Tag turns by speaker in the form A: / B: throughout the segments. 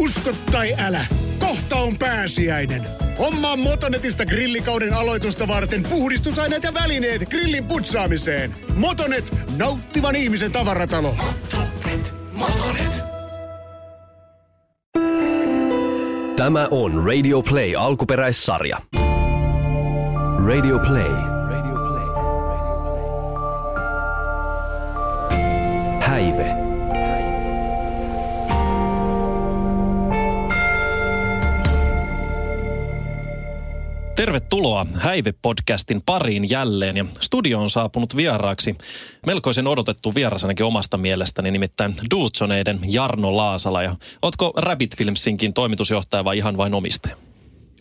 A: Usko tai älä, kohta on pääsiäinen. Hommaa Motonetista grillikauden aloitusta varten puhdistusaineet ja välineet grillin putsaamiseen. Motonet, nauttivan ihmisen tavaratalo. Motonet, Motonet.
B: Tämä on Radio Play alkuperäissarja. Radio Play. Häive.
C: Tervetuloa Häive-podcastin pariin jälleen ja studio on saapunut vieraaksi melkoisen odotettu vieras ainakin omasta mielestäni, nimittäin Duutsoneiden Jarno Laasala. Ja ootko Rabbit Filmsinkin toimitusjohtaja vai ihan vain omistaja?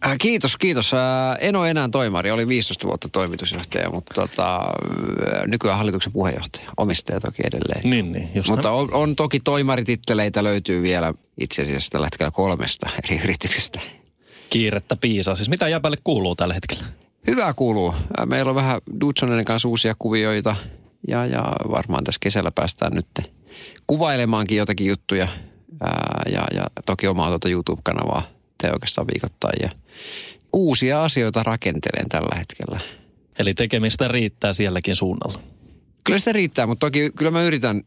D: Äh, kiitos, kiitos. Äh, en ole enää toimari, oli 15 vuotta toimitusjohtaja, mutta tota, äh, nykyään hallituksen puheenjohtaja, omistaja toki edelleen.
C: Niin, niin, just
D: Mutta on, on toki toimarititteleitä löytyy vielä itse asiassa tällä hetkellä kolmesta eri yrityksestä.
C: Kiirettä piisaa. Siis mitä jäpälle kuuluu tällä hetkellä?
D: Hyvä kuuluu. Äh, Meillä on vähän Dudsonen kanssa uusia kuvioita ja, ja varmaan tässä kesällä päästään nyt kuvailemaankin jotakin juttuja. Ää, ja, ja toki omaa tuota YouTube-kanavaa tee oikeastaan viikoittain ja uusia asioita rakentelen tällä hetkellä.
C: Eli tekemistä riittää sielläkin suunnalla.
D: Kyllä sitä riittää, mutta toki kyllä mä yritän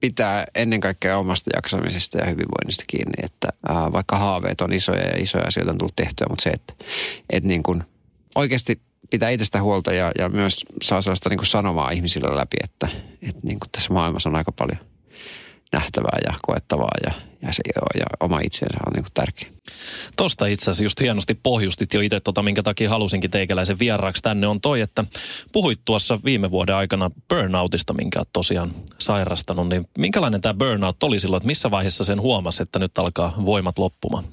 D: pitää ennen kaikkea omasta jaksamisesta ja hyvinvoinnista kiinni, että ää, vaikka haaveet on isoja ja isoja asioita on tullut tehtyä, mutta se, että, että niin kuin oikeasti pitää itsestä huolta ja, ja myös saa sellaista niin kuin sanomaa ihmisille läpi, että, että niin kuin tässä maailmassa on aika paljon nähtävää ja koettavaa ja, ja, se, ja oma itsensä on niin tärkeä.
C: Tosta itse asiassa just hienosti pohjustit jo itse tota, minkä takia halusinkin teikäläisen vieraaksi tänne on toi, että puhuit tuossa viime vuoden aikana burnoutista, minkä oot tosiaan sairastanut, niin minkälainen tämä burnout oli silloin, että missä vaiheessa sen huomasi, että nyt alkaa voimat loppumaan?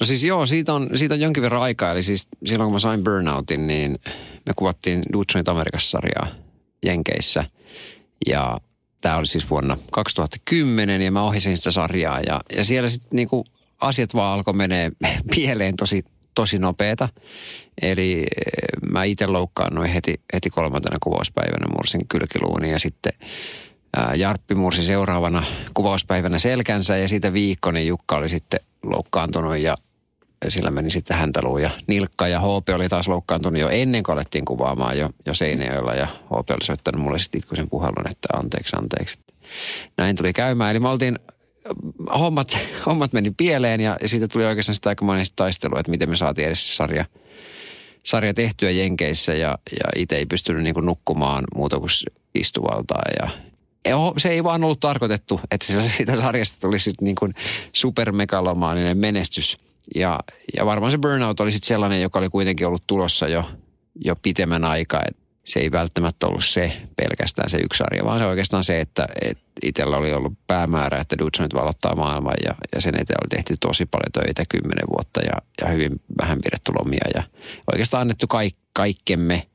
D: No siis joo, siitä on, siitä on jonkin verran aikaa. Eli siis silloin kun mä sain burnoutin, niin me kuvattiin Dudesonit Amerikassa-sarjaa Jenkeissä. Ja tämä oli siis vuonna 2010 ja mä ohjasin sitä sarjaa. Ja, ja siellä sitten niinku asiat vaan alkoi menee pieleen tosi, tosi nopeeta. Eli eh, mä itse loukkaannuin heti, heti kolmantena kuvauspäivänä, mursin kylkiluuni ja sitten Jarppi mursi seuraavana kuvauspäivänä selkänsä ja siitä viikko, niin Jukka oli sitten loukkaantunut ja sillä meni sitten häntäluu ja nilkka ja HP oli taas loukkaantunut jo ennen kuin alettiin kuvaamaan jo, jo Seinäjoella ja HP oli soittanut mulle sitten itkuisen puhelun, että anteeksi, anteeksi. Näin tuli käymään. Eli me oltiin, hommat, hommat meni pieleen ja, siitä tuli oikeastaan sitä aikamoinen taistelu, että miten me saatiin edes sarja, sarja tehtyä Jenkeissä ja, ja itse ei pystynyt niin nukkumaan muuta kuin istuvaltaan ja se ei vaan ollut tarkoitettu, että siitä sarjasta tulisi niin kuin menestys. Ja, ja varmaan se burnout oli sitten sellainen, joka oli kuitenkin ollut tulossa jo, jo pitemmän aikaa. Et se ei välttämättä ollut se pelkästään se yksi sarja, vaan se oikeastaan se, että et itsellä oli ollut päämäärä, että Dudsonit valottaa maailman ja, ja sen eteen oli tehty tosi paljon töitä kymmenen vuotta ja, ja hyvin vähän pidetty lomia ja oikeastaan annettu kaik, kaikkemme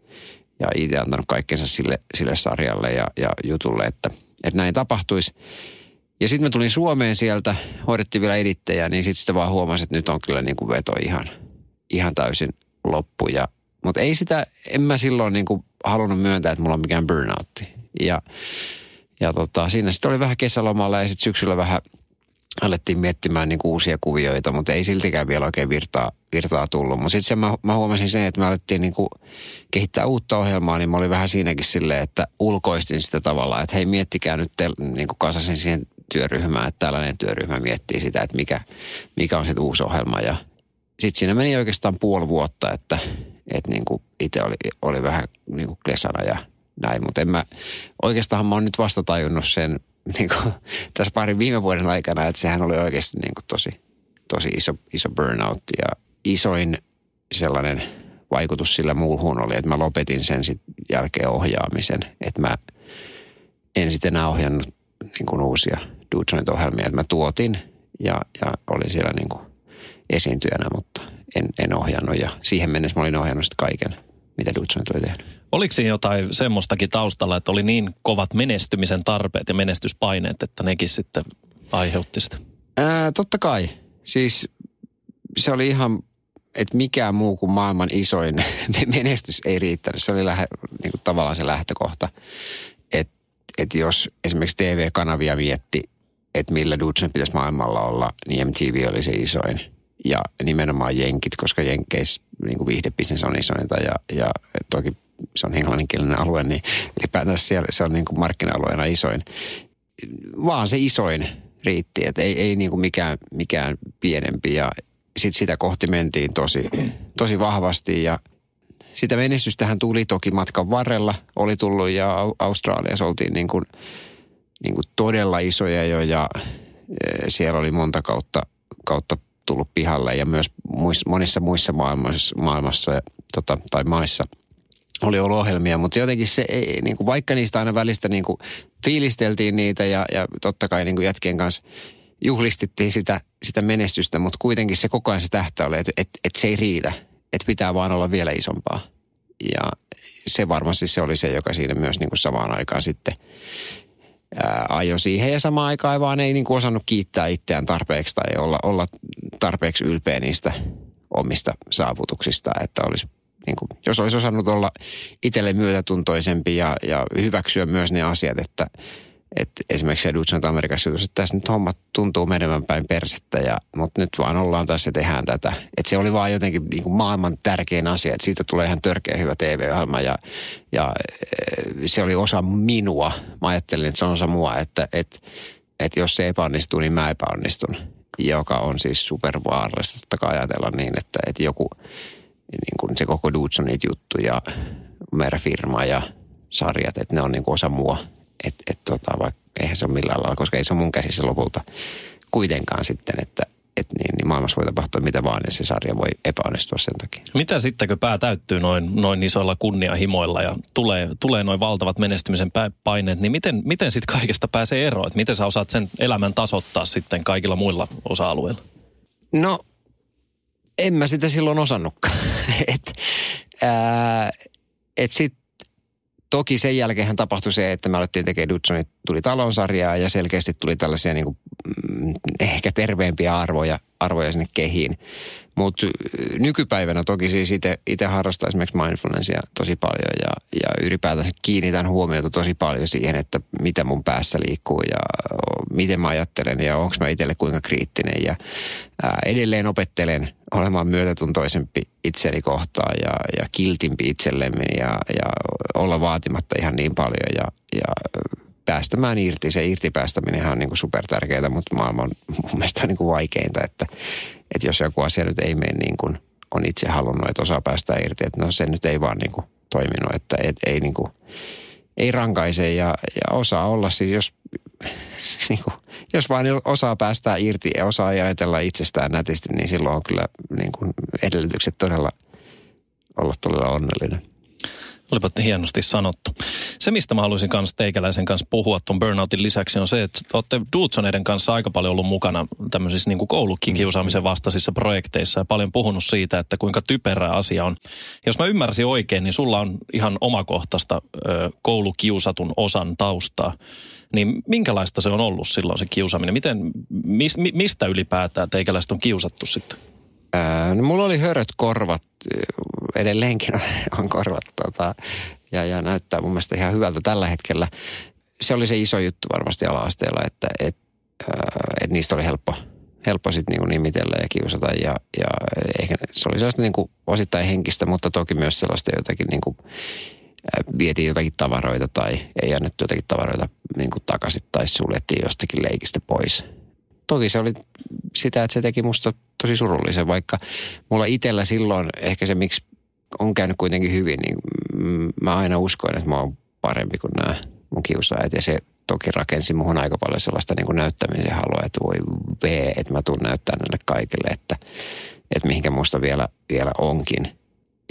D: ja itse antanut kaikkensa sille, sille sarjalle ja, ja jutulle, että, että näin tapahtuisi. Ja sitten mä tulin Suomeen sieltä, hoidettiin vielä edittejä, niin sitten sitä vaan huomasin, että nyt on kyllä niin kuin veto ihan, ihan täysin loppu. Ja, mutta ei sitä, en mä silloin niin kuin halunnut myöntää, että mulla on mikään burnoutti. Ja, ja tota, siinä sitten oli vähän kesälomalla ja sitten syksyllä vähän alettiin miettimään niin uusia kuvioita, mutta ei siltikään vielä oikein virtaa, virtaa tullut. Mutta sitten mä, mä huomasin sen, että me alettiin niin kuin kehittää uutta ohjelmaa, niin mä olin vähän siinäkin silleen, että ulkoistin sitä tavallaan, että hei miettikää nyt te, niin kuin kasasin siihen työryhmään, että tällainen työryhmä miettii sitä, että mikä, mikä on se uusi ohjelma. Ja sitten siinä meni oikeastaan puoli vuotta, että, että niin kuin itse oli, oli vähän niin kuin klesana ja näin, mutta en mä, oikeastaan mä oon nyt vasta tajunnut sen niin kuin, tässä parin viime vuoden aikana, että sehän oli oikeasti niin kuin tosi, tosi iso, iso burnout ja isoin sellainen vaikutus sillä muuhun oli, että mä lopetin sen sitten jälkeen ohjaamisen, että mä en sitten enää ohjannut niin kuin uusia Dudesonit-ohjelmia, että mä tuotin ja, ja olin siellä niin kuin esiintyjänä, mutta en, en ohjannut ja siihen mennessä mä olin ohjannut sitten kaiken, mitä Dudesonit oli tehnyt.
C: Oliko siinä jotain semmoistakin taustalla, että oli niin kovat menestymisen tarpeet ja menestyspaineet, että nekin sitten aiheutti sitä?
D: Ää, totta kai. Siis se oli ihan, että mikään muu kuin maailman isoin menestys ei riittänyt. Se oli lähe, niin kuin tavallaan se lähtökohta, että et jos esimerkiksi TV-kanavia mietti, että millä Dudson pitäisi maailmalla olla, niin MTV oli se isoin. Ja nimenomaan jenkit, koska jenkeis niin viihdebisnes on isointa ja, ja toki se on englanninkielinen alue, niin ylipäätään siellä se on niin kuin markkina-alueena isoin. Vaan se isoin riitti, että ei, ei niin kuin mikään, mikään pienempi ja sit sitä kohti mentiin tosi, tosi vahvasti ja sitä menestystähän tuli toki matkan varrella, oli tullut ja Australiassa oltiin niin kuin, niin kuin todella isoja jo ja e, siellä oli monta kautta, kautta tullut pihalle ja myös muissa, monissa muissa maailmassa, maailmassa tota, tai maissa oli ollut ohjelmia, mutta jotenkin se ei, niin kuin vaikka niistä aina välistä niin kuin fiilisteltiin niitä ja, ja totta kai niin kuin jätkien kanssa juhlistittiin sitä, sitä menestystä, mutta kuitenkin se koko ajan se tähtä oli, että, että, että se ei riitä, että pitää vaan olla vielä isompaa. Ja se varmasti se oli se, joka siinä myös niin kuin samaan aikaan sitten ää, ajoi siihen ja samaan aikaan vaan ei niin kuin osannut kiittää itseään tarpeeksi tai olla, olla tarpeeksi ylpeä niistä omista saavutuksista, että olisi niin kuin, jos olisi osannut olla itselle myötätuntoisempi ja, ja hyväksyä myös ne asiat, että, että esimerkiksi se Dutson Amerikassa että tässä nyt hommat tuntuu menevän päin persettä, ja, mutta nyt vaan ollaan tässä ja tehdään tätä. Että se oli vaan jotenkin niin kuin maailman tärkein asia, että siitä tulee ihan törkeä hyvä TV-ohjelma ja, ja eh, se oli osa minua. Mä ajattelin, että se on osa mua, että, että, että jos se epäonnistuu, niin mä epäonnistun. Joka on siis supervaarallista totta kai ajatella niin, että, että joku, niin kuin se koko Dudsonit juttu ja meidän firma ja sarjat, että ne on niin kuin osa mua että et tota, vaikka eihän se ole millään lailla, koska ei se ole mun käsissä lopulta kuitenkaan sitten, että et niin, niin maailmassa voi tapahtua mitä vaan ja se sarja voi epäonnistua sen takia.
C: Mitä sitten, kun pää täyttyy noin, noin isoilla kunnianhimoilla ja tulee, tulee noin valtavat menestymisen paineet, niin miten, miten sitten kaikesta pääsee eroon? Et miten sä osaat sen elämän tasoittaa sitten kaikilla muilla osa-alueilla?
D: No, en mä sitä silloin osannutkaan. et, ää, et sit Toki sen jälkeen tapahtui se, että me alettiin tekemään Dudsonit, tuli talonsarjaa ja selkeästi tuli tällaisia niin kuin, mm, ehkä terveempiä arvoja, arvoja sinne kehiin. Mutta nykypäivänä toki siis itse harrastaa esimerkiksi mindfulnessia tosi paljon ja, ja ylipäätään kiinnitän huomiota tosi paljon siihen, että mitä mun päässä liikkuu ja miten mä ajattelen ja onko mä itselle kuinka kriittinen. Ja edelleen opettelen olemaan myötätuntoisempi itseni kohtaan ja, ja kiltimpi itsellemme ja, ja olla vaatimatta ihan niin paljon ja, ja päästämään irti. Se irti päästäminen on niin kuin super tärkeää, mutta maailma on mun mielestä niin kuin vaikeinta, että, että jos joku asia nyt ei mene niin kuin on itse halunnut, että osaa päästä irti, että no se nyt ei vaan niin kuin toiminut, että et, ei niin kuin, ei rankaise ja, ja osaa olla siis, jos, niin kuin, jos vaan osaa päästää irti ja osaa ajatella itsestään nätisti, niin silloin on kyllä niin kuin edellytykset todella olla todella onnellinen.
C: Olipa hienosti sanottu. Se, mistä mä haluaisin kanssa teikäläisen kanssa puhua tuon burnoutin lisäksi, on se, että olette Dudsoneiden kanssa aika paljon ollut mukana tämmöisissä niin koulukiusaamisen vastaisissa projekteissa ja paljon puhunut siitä, että kuinka typerä asia on. Jos mä ymmärsin oikein, niin sulla on ihan omakohtaista ö, koulukiusatun osan taustaa. Niin minkälaista se on ollut silloin se kiusaaminen? Miten, mis, mistä ylipäätään teikäläiset on kiusattu sitten?
D: No mulla oli höröt korvat, edelleenkin on korvat tota, ja, ja näyttää mun mielestä ihan hyvältä tällä hetkellä. Se oli se iso juttu varmasti ala-asteella, että et, et niistä oli helppo, helppo sitten niinku nimitellä ja kiusata ja, ja ehkä se oli sellaista niinku osittain henkistä, mutta toki myös sellaista jotakin niinku, vietiin jotakin tavaroita tai ei annettu jotakin tavaroita niinku takaisin tai suljettiin jostakin leikistä pois toki se oli sitä, että se teki musta tosi surullisen, vaikka mulla itsellä silloin ehkä se, miksi on käynyt kuitenkin hyvin, niin mä aina uskoin, että mä oon parempi kuin nämä mun kiusaajat ja se toki rakensi muhun aika paljon sellaista niin kuin näyttämisen halua, että voi vee, että mä tuun näyttää näille kaikille, että, että mihinkä musta vielä, vielä onkin.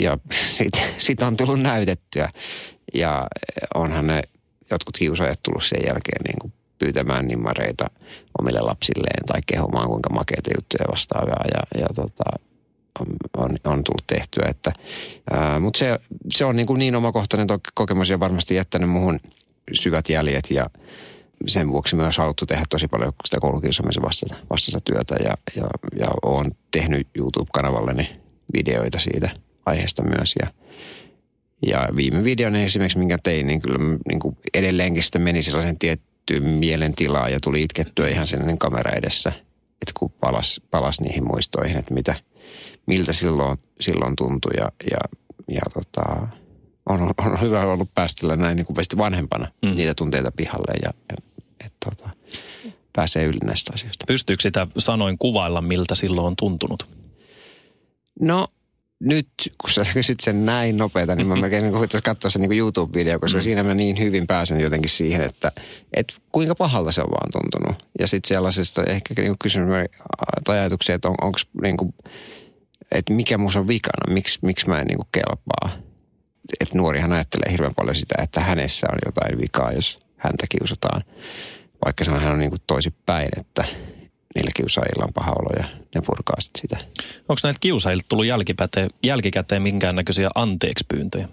D: Ja siitä sit on tullut näytettyä ja onhan ne jotkut kiusaajat tullut sen jälkeen niin kuin pyytämään nimmareita omille lapsilleen tai kehomaan kuinka makeita juttuja vastaavaa ja, ja tota, on, on, on tullut tehtyä. Että, mutta se, se on niin, kuin niin omakohtainen kokemus ja varmasti jättänyt muhun syvät jäljet ja sen vuoksi myös haluttu tehdä tosi paljon sitä koulukiusaamisen vastassa, vastassa työtä ja, ja, ja olen tehnyt YouTube-kanavalleni videoita siitä aiheesta myös ja, ja viime videon esimerkiksi, minkä tein, niin kyllä niin kuin edelleenkin sitten meni sellaisen tie, menetettyä mielentilaa ja tuli itkettyä ihan sen kamera edessä. Että kun palas, palas niihin muistoihin, että mitä, miltä silloin, silloin tuntui ja, ja, ja tota, on, on hyvä ollut päästellä näin niin kuin vanhempana mm. niitä tunteita pihalle ja, ja et, tota, pääsee yli näistä asioista.
C: Pystyykö sitä sanoin kuvailla, miltä silloin on tuntunut?
D: No nyt, kun sä kysyt sen näin nopeeta, niin mä melkein niin katsoa sen niin YouTube-video, koska mm. siinä mä niin hyvin pääsen jotenkin siihen, että, että kuinka pahalta se on vaan tuntunut. Ja sitten sellaisesta ehkä niin kysymys tai ajatuksia, että on, onko niin kuin, että mikä musta on vikana, miksi, miksi mä en niin kuin kelpaa. Että nuorihan ajattelee hirveän paljon sitä, että hänessä on jotain vikaa, jos häntä kiusataan. Vaikka se on hän on niin kuin toisinpäin, että niillä kiusaajilla on paha olo ja ne purkaa sit sitä.
C: Onko näiltä kiusaajilta tullut jälkikäteen, jälkikäteen minkäännäköisiä anteeksi pyyntöjä?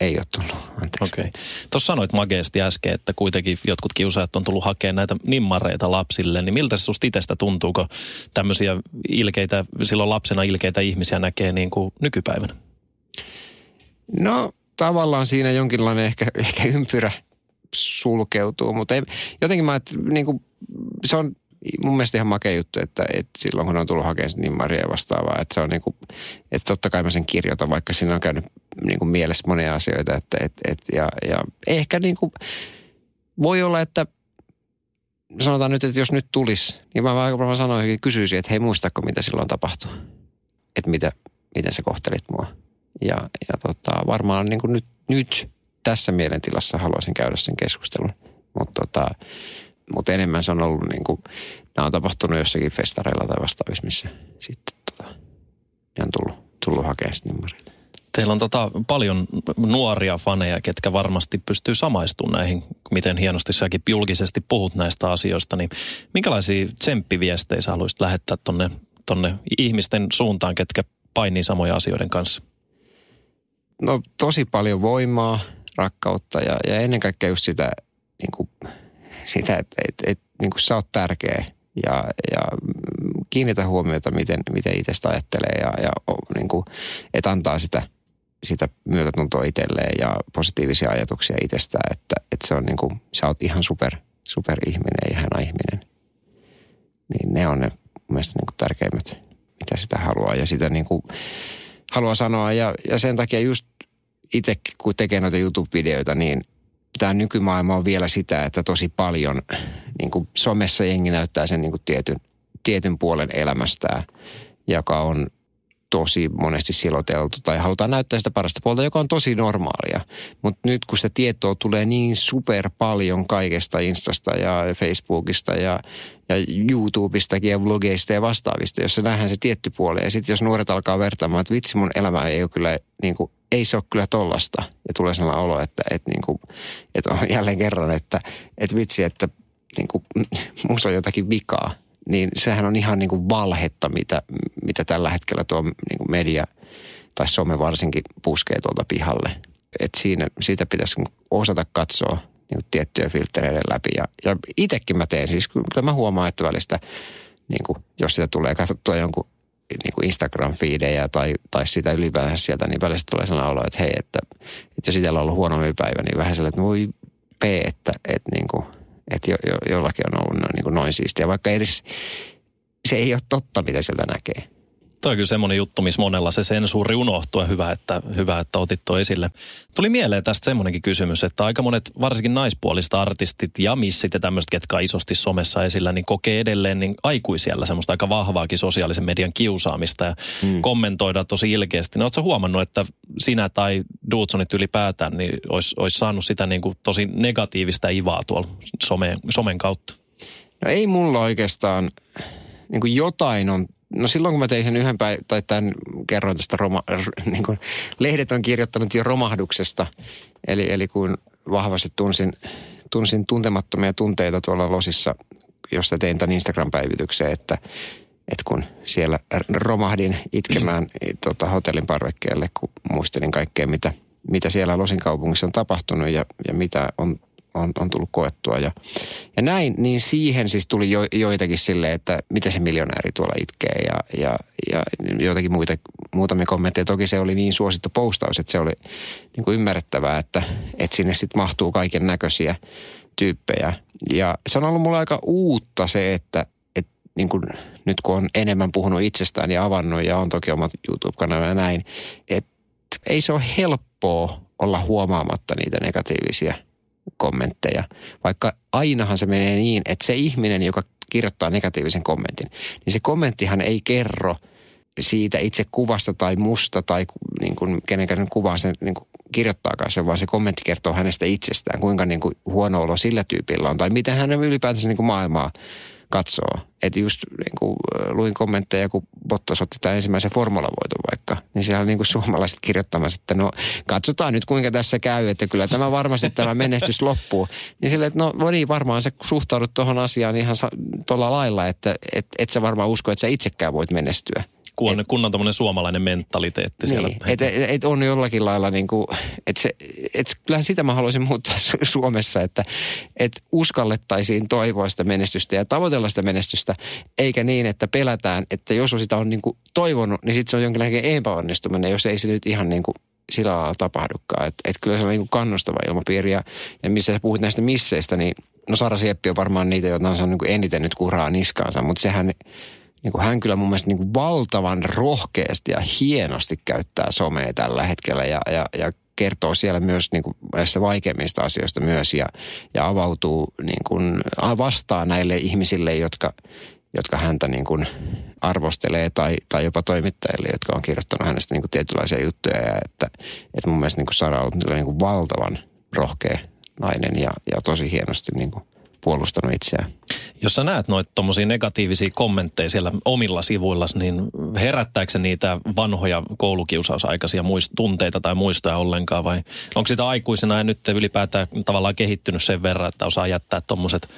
D: Ei ole tullut.
C: Okei. Okay. Tuossa sanoit mageesti äsken, että kuitenkin jotkut kiusaajat on tullut hakemaan näitä nimmareita lapsille, niin miltä se susta itsestä tuntuu, kun tämmöisiä ilkeitä, silloin lapsena ilkeitä ihmisiä näkee niin kuin nykypäivänä?
D: No tavallaan siinä jonkinlainen ehkä, ehkä ympyrä sulkeutuu, mutta ei, jotenkin mä, että niin kuin, se on mun mielestä ihan makea juttu, että, että silloin kun on tullut hakemaan niin Maria vastaavaa, että se on niin kuin, että totta kai mä sen kirjoitan, vaikka siinä on käynyt niin kuin mielessä monia asioita, että, että, että ja, ja ehkä niin kuin, voi olla, että sanotaan nyt, että jos nyt tulisi, niin mä varmaan sanoisin, kysyisin, että hei muistako mitä silloin tapahtui, että mitä, miten sä kohtelit mua. Ja, ja tota, varmaan niin kuin nyt, nyt tässä mielentilassa haluaisin käydä sen keskustelun. Mutta tota, mut enemmän se on ollut niin kuin, nämä on tapahtunut jossakin festareilla tai vastaavissa, missä sitten tota, ne on tullut, tullut hakemaan nimmareita.
C: Teillä on tota paljon nuoria faneja, ketkä varmasti pystyy samaistumaan näihin, miten hienosti säkin julkisesti puhut näistä asioista. Niin minkälaisia tsemppiviestejä sä haluaisit lähettää tonne, tonne ihmisten suuntaan, ketkä painii samoja asioiden kanssa?
D: No tosi paljon voimaa, rakkautta ja, ja ennen kaikkea just sitä, niin kuin, sitä että et, et, niin kuin sä oot tärkeä ja, ja kiinnitä huomiota, miten, miten itsestä ajattelee ja, ja niin kuin, että antaa sitä, sitä myötätuntoa itselleen ja positiivisia ajatuksia itsestään, että, että se on niin kuin, sä oot ihan super, super ihminen ja ihana ihminen. Niin ne on ne mun mielestä niin kuin tärkeimmät, mitä sitä haluaa ja sitä niin kuin haluaa sanoa ja, ja sen takia just itse kun tekee noita YouTube-videoita, niin tämä nykymaailma on vielä sitä, että tosi paljon niin kuin somessa jengi näyttää sen niin kuin tietyn, tietyn puolen elämästään, joka on tosi monesti siloteltu tai halutaan näyttää sitä parasta puolta, joka on tosi normaalia. Mutta nyt kun sitä tietoa tulee niin super paljon kaikesta Instasta ja Facebookista ja, ja YouTubestakin ja vlogeista ja vastaavista, jossa nähdään se tietty puoli. Ja sitten jos nuoret alkaa vertaamaan, että vitsi mun elämä ei ole kyllä, niin kuin, ei se ole kyllä tollasta. Ja tulee sellainen olo, että, että, niin kuin, että on jälleen kerran, että, että vitsi, että niin kuin, musta on jotakin vikaa niin sehän on ihan niin kuin valhetta, mitä, mitä tällä hetkellä tuo niin kuin media tai some varsinkin puskee tuolta pihalle. Et siinä, siitä pitäisi osata katsoa niin kuin tiettyjä filtreiden läpi. Ja, ja itsekin mä teen, siis kyllä mä huomaan, että välistä, niin kuin, jos sitä tulee katsottua jonkun niin kuin Instagram-fiidejä tai, tai sitä ylipäätään sieltä, niin välistä tulee sellainen olo, että hei, että, että jos itsellä on ollut huonompi päivä, niin vähän sellainen, että voi p, että, että niin kuin – että jo, jo, jollakin on ollut niin kuin noin siistiä, vaikka edes se ei ole totta, mitä sieltä näkee.
C: Toi on kyllä semmoinen juttu, missä monella se sensuuri unohtuu ja hyvä, että, hyvä, että otit tuo esille. Tuli mieleen tästä semmoinenkin kysymys, että aika monet varsinkin naispuolista artistit ja missit ja tämmöiset, ketkä on isosti somessa esillä, niin kokee edelleen niin aikuisiellä semmoista aika vahvaakin sosiaalisen median kiusaamista ja mm. kommentoida tosi ilkeästi. No ootko huomannut, että sinä tai Duutsonit ylipäätään niin olisi, olisi saanut sitä niin kuin tosi negatiivista ivaa tuolla somen, somen kautta?
D: No ei mulla oikeastaan, niin kuin jotain on No silloin kun mä tein sen yhden päivän, tai tämän kerroin tästä, roma, niin kuin lehdet on kirjoittanut jo romahduksesta. Eli, eli kun vahvasti tunsin, tunsin tuntemattomia tunteita tuolla losissa, josta tein tämän Instagram-päivityksen, että, että kun siellä romahdin itkemään tota, hotellin parvekkeelle, kun muistelin kaikkea, mitä, mitä siellä Losin kaupungissa on tapahtunut ja, ja mitä on on, on tullut koettua. Ja, ja näin, niin siihen siis tuli jo, joitakin silleen, että mitä se miljonääri tuolla itkee ja, ja, ja joitakin muita, muutamia kommentteja. Toki se oli niin suosittu postaus, että se oli niin kuin ymmärrettävää, että, että sinne sitten mahtuu kaiken näköisiä. tyyppejä. Ja se on ollut mulle aika uutta se, että, että niin kuin nyt kun on enemmän puhunut itsestään ja avannut ja on toki omat YouTube-kanava ja näin, että ei se ole helppoa olla huomaamatta niitä negatiivisia kommentteja. Vaikka ainahan se menee niin, että se ihminen, joka kirjoittaa negatiivisen kommentin, niin se kommenttihan ei kerro siitä itse kuvasta tai musta tai niin kuin kenenkään kuvaa sen niin kuin kirjoittaakaan sen, vaan se kommentti kertoo hänestä itsestään, kuinka niin kuin huono olo sillä tyypillä on tai miten hän ylipäätänsä niin kuin maailmaa katsoo. Että just niin kuin luin kommentteja, kun Bottas otti tämän ensimmäisen formulavoiton niin siellä niin kuin suomalaiset kirjoittamassa, että no katsotaan nyt kuinka tässä käy, että kyllä tämä varmasti tämä menestys loppuu. Niin sille, että no, no niin, varmaan sä suhtaudut tuohon asiaan ihan tuolla lailla, että et, et sä varmaan usko, että sä itsekään voit menestyä
C: kun, kun on tämmöinen suomalainen mentaliteetti siellä.
D: Niin, että et, et on jollakin lailla niin kuin, että se, et kyllähän sitä mä haluaisin muuttaa Suomessa, että et uskallettaisiin toivoa sitä menestystä ja tavoitella sitä menestystä, eikä niin, että pelätään, että jos sitä on niin kuin toivonut, niin sitten se on jonkinlainen epäonnistuminen, jos ei se nyt ihan niin kuin sillä lailla tapahdukaan. Että et kyllä se on niin kuin kannustava ilmapiiri ja, ja missä sä puhut näistä misseistä, niin no Sara Sieppi on varmaan niitä, joita on saanut niin eniten nyt kuraa niskaansa, mutta sehän niin kuin hän kyllä mun mielestä niin kuin valtavan rohkeasti ja hienosti käyttää somea tällä hetkellä ja, ja, ja kertoo siellä myös niin kuin näissä vaikeimmista asioista myös ja, ja avautuu niin kuin, vastaan näille ihmisille, jotka, jotka häntä niin kuin arvostelee tai, tai jopa toimittajille, jotka on kirjoittanut hänestä niin kuin tietynlaisia juttuja. Ja että, että mun mielestä niin kuin Sara on niin kuin valtavan rohkea nainen ja, ja tosi hienosti niin kuin puolustanut itseään.
C: Jos sä näet noita tommosia negatiivisia kommentteja siellä omilla sivuilla, niin herättääkö se niitä vanhoja koulukiusausaikaisia muist- tunteita tai muistoja ollenkaan vai onko sitä aikuisena ja nyt ylipäätään tavallaan kehittynyt sen verran, että osaa jättää tommoset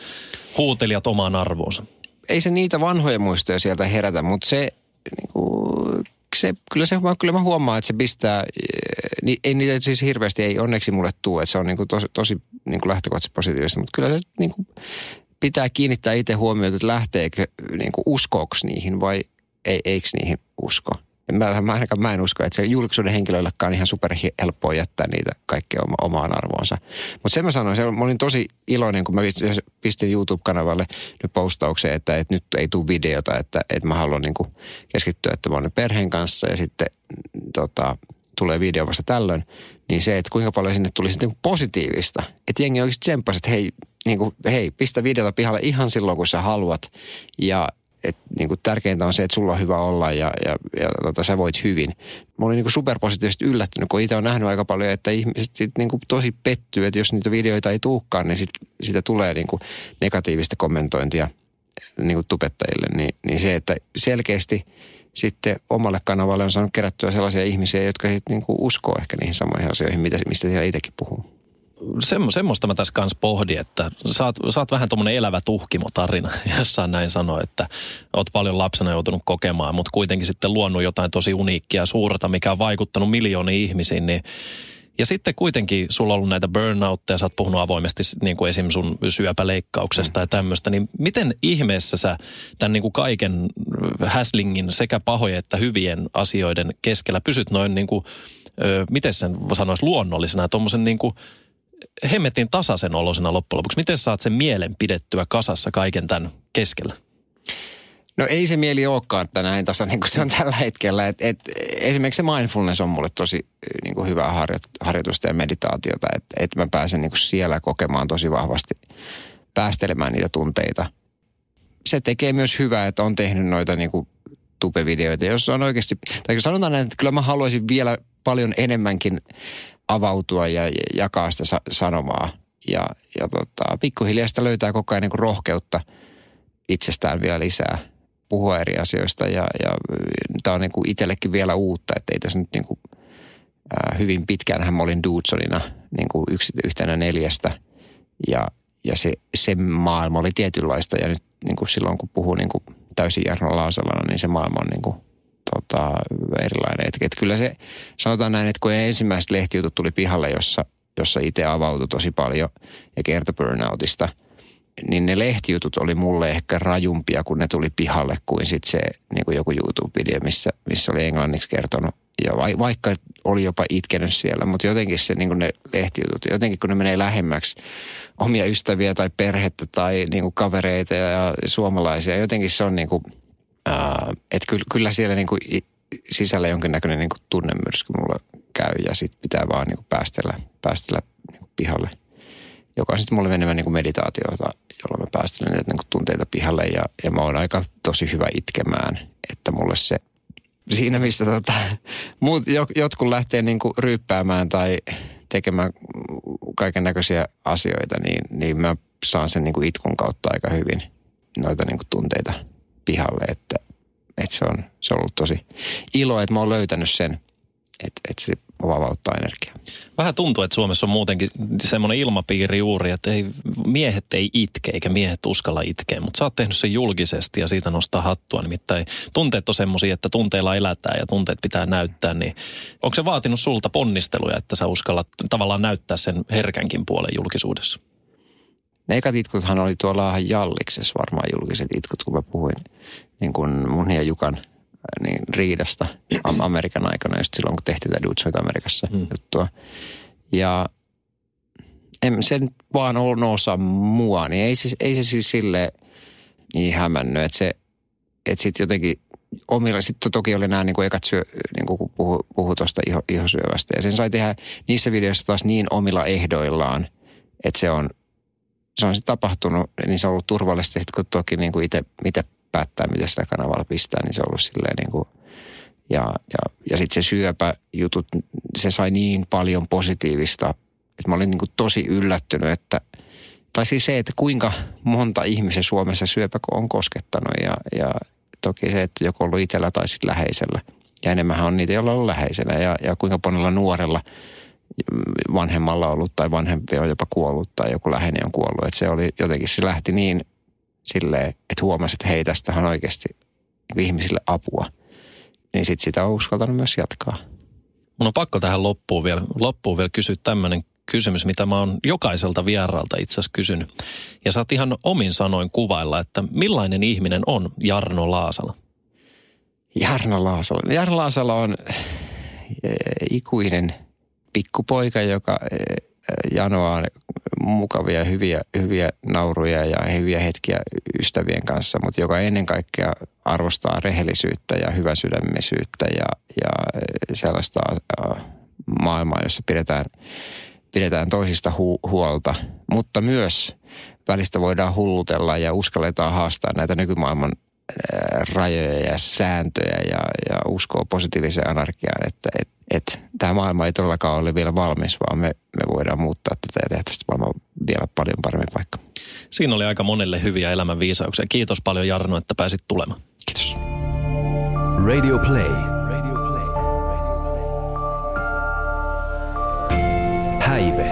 C: huutelijat omaan arvoonsa?
D: Ei se niitä vanhoja muistoja sieltä herätä, mutta se, niin kuin, se kyllä, se, kyllä mä huomaan, että se pistää, niin, ei niitä siis hirveästi ei onneksi mulle tule, että se on niin kuin tosi, tosi niin kuin lähtökohtaisesti positiivista, mutta kyllä se niin kuin pitää kiinnittää itse huomioon, että lähteekö niin kuin uskooks niihin vai ei, eikö niihin usko. Mä, mä, ainakaan mä en usko, että se julkisuuden henkilöillekaan on ihan super helppoa jättää niitä kaikkea oma, omaan arvoonsa. Mutta sen mä sanoin, se, mä olin tosi iloinen, kun mä pistin YouTube-kanavalle nyt postaukseen, että, että nyt ei tule videota, että, että mä haluan niin keskittyä, että mä olen perheen kanssa ja sitten tota, tulee video vasta tällöin, niin se, että kuinka paljon sinne tuli sitten positiivista. Että jengi oikeasti tsemppasi, että hei, niin kuin, hei, pistä videota pihalle ihan silloin, kun sä haluat. Ja et, niin kuin tärkeintä on se, että sulla on hyvä olla ja, ja, ja tota, sä voit hyvin. Mä olin niin kuin superpositiivisesti yllättynyt, kun itse on nähnyt aika paljon, että ihmiset sit niin kuin tosi pettyy, että jos niitä videoita ei tulekaan, niin sit, siitä tulee niin kuin negatiivista kommentointia niin kuin tubettajille. Niin, niin se, että selkeästi – sitten omalle kanavalle on saanut kerättyä sellaisia ihmisiä, jotka sitten niin uskoo ehkä niihin samoihin asioihin, mitä, mistä siellä itsekin puhuu.
C: Semmo, semmoista mä tässä kanssa pohdin, että sä oot, sä oot vähän tuommoinen elävä tuhkimotarina, jossain näin sanoa, että oot paljon lapsena joutunut kokemaan, mutta kuitenkin sitten luonut jotain tosi uniikkia suurta, mikä on vaikuttanut miljooniin ihmisiin, niin ja sitten kuitenkin sulla on ollut näitä burnoutteja, sä oot puhunut avoimesti niin kuin esim. sun syöpäleikkauksesta mm. ja tämmöistä, niin miten ihmeessä sä tämän niin kuin kaiken häslingin sekä pahojen että hyvien asioiden keskellä pysyt noin niin kuin, ö, miten sen sanoisi luonnollisena, tuommoisen niin kuin hemmetin tasaisen olosena loppujen lopuksi. Miten saat sen mielen pidettyä kasassa kaiken tämän keskellä?
D: No ei se mieli olekaan, että näin tasa niin se on tällä hetkellä. Et, et, esimerkiksi se mindfulness on mulle tosi niin kuin hyvää harjo, harjoitusta ja meditaatiota, että et mä pääsen niin kuin siellä kokemaan tosi vahvasti, päästelemään niitä tunteita. Se tekee myös hyvää, että on tehnyt noita niin kuin tupevideoita, jos on oikeasti, tai sanotaan näin, että kyllä mä haluaisin vielä paljon enemmänkin avautua ja jakaa sitä sa- sanomaa. Ja, ja tota, pikkuhiljaa sitä löytää koko ajan niin kuin rohkeutta itsestään vielä lisää – puhua eri asioista ja, ja tämä on niin kuin itsellekin vielä uutta, että ei tässä nyt niin kuin, ää, hyvin pitkään mä olin Dudesonina niin kuin yksi, yhtenä neljästä ja, ja se, se maailma oli tietynlaista ja nyt niin kuin silloin kun puhuu niin kuin täysin Jarno Laasalana, niin se maailma on niin kuin, tota, erilainen. Et, et kyllä se, sanotaan näin, että kun ensimmäiset lehtijutut tuli pihalle, jossa, jossa itse avautui tosi paljon ja kertoi burnoutista – niin ne lehtijutut oli mulle ehkä rajumpia, kun ne tuli pihalle kuin sit se niin kuin joku YouTube-video, missä, missä oli englanniksi kertonut. Ja va, vaikka oli jopa itkenyt siellä, mutta jotenkin se niin kuin ne lehtijutut, jotenkin kun ne menee lähemmäksi omia ystäviä tai perhettä tai niin kuin kavereita ja suomalaisia, jotenkin se on niin kuin, uh, että kyllä, kyllä siellä niin kuin sisällä jonkinnäköinen niin kuin tunnemyrsky mulla käy ja sitten pitää vaan niin kuin päästellä, päästellä niin kuin pihalle – joka on sitten mulle enemmän niin kuin meditaatiota, jolloin mä päästelen näitä niin kuin tunteita pihalle ja, ja mä oon aika tosi hyvä itkemään, että mulle se siinä missä tota, muut, jotkut lähtee niin kuin ryyppäämään tai tekemään kaiken näköisiä asioita, niin, niin mä saan sen niin kuin itkun kautta aika hyvin noita niin kuin tunteita pihalle, että, että se, on, se on ollut tosi ilo, että mä oon löytänyt sen, että, että se vapauttaa energiaa.
C: Vähän tuntuu, että Suomessa on muutenkin semmoinen ilmapiiri juuri, että ei, miehet ei itke eikä miehet uskalla itkeä, mutta sä oot tehnyt sen julkisesti ja siitä nostaa hattua. Nimittäin tunteet on semmoisia, että tunteilla elätään ja tunteet pitää näyttää, niin onko se vaatinut sulta ponnisteluja, että sä uskallat tavallaan näyttää sen herkänkin puolen julkisuudessa?
D: Ne ekat itkuthan oli tuolla Jalliksessa varmaan julkiset itkut, kun mä puhuin niin kuin mun ja Jukan – niin riidasta Amerikan aikana, just silloin kun tehtiin tätä Dude Amerikassa mm. juttua. Ja en, se nyt vaan ollut osa mua, niin ei se, ei se siis sille niin hämännyt, että se, että sitten jotenkin omilla, sitten toki oli nämä niin kuin ekat syö, niin kuin puhu, puhu tuosta iho, ihosyövästä. Ja sen sai tehdä niissä videoissa taas niin omilla ehdoillaan, että se on, se on sitten tapahtunut, niin se on ollut turvallista. Sitten kun toki niin kuin itse päättää, mitä sillä kanavalla pistää, niin se on ollut silleen niin kuin, ja, ja, ja sitten se syöpäjutut, se sai niin paljon positiivista, että mä olin niin kuin tosi yllättynyt, että tai siis se, että kuinka monta ihmisen Suomessa syöpä on koskettanut ja, ja toki se, että joku on ollut itsellä tai sitten läheisellä. Ja enemmän on niitä, joilla on läheisenä ja, ja kuinka monella nuorella vanhemmalla ollut tai vanhempi on jopa kuollut tai joku läheinen on kuollut. Että se oli jotenkin, se lähti niin silleen, että huomasi, että hei, tästähän oikeasti ihmisille apua. Niin sitten sitä on uskaltanut myös jatkaa.
C: Mun on pakko tähän loppuun vielä, loppuun vielä kysyä tämmöinen kysymys, mitä mä oon jokaiselta vieraalta itse asiassa kysynyt. Ja saat ihan omin sanoin kuvailla, että millainen ihminen on Jarno Laasala?
D: Jarno Laasala. Jarno Laasala on eh, ikuinen pikkupoika, joka eh, janoaa mukavia, hyviä, hyviä nauruja ja hyviä hetkiä ystävien kanssa, mutta joka ennen kaikkea arvostaa rehellisyyttä ja hyväsydämisyyttä ja, ja sellaista maailmaa, jossa pidetään, pidetään toisista hu, huolta, mutta myös välistä voidaan hullutella ja uskalletaan haastaa näitä nykymaailman rajoja ja sääntöjä ja, ja uskoo positiiviseen anarkiaan, että et, et, tämä maailma ei todellakaan ole vielä valmis, vaan me, me voidaan muuttaa tätä ja tehdä tästä maailmaa vielä paljon paremmin paikka.
C: Siinä oli aika monelle hyviä elämän viisauksia. Kiitos paljon Jarno, että pääsit tulemaan.
D: Kiitos.
B: Radio Play. Häive.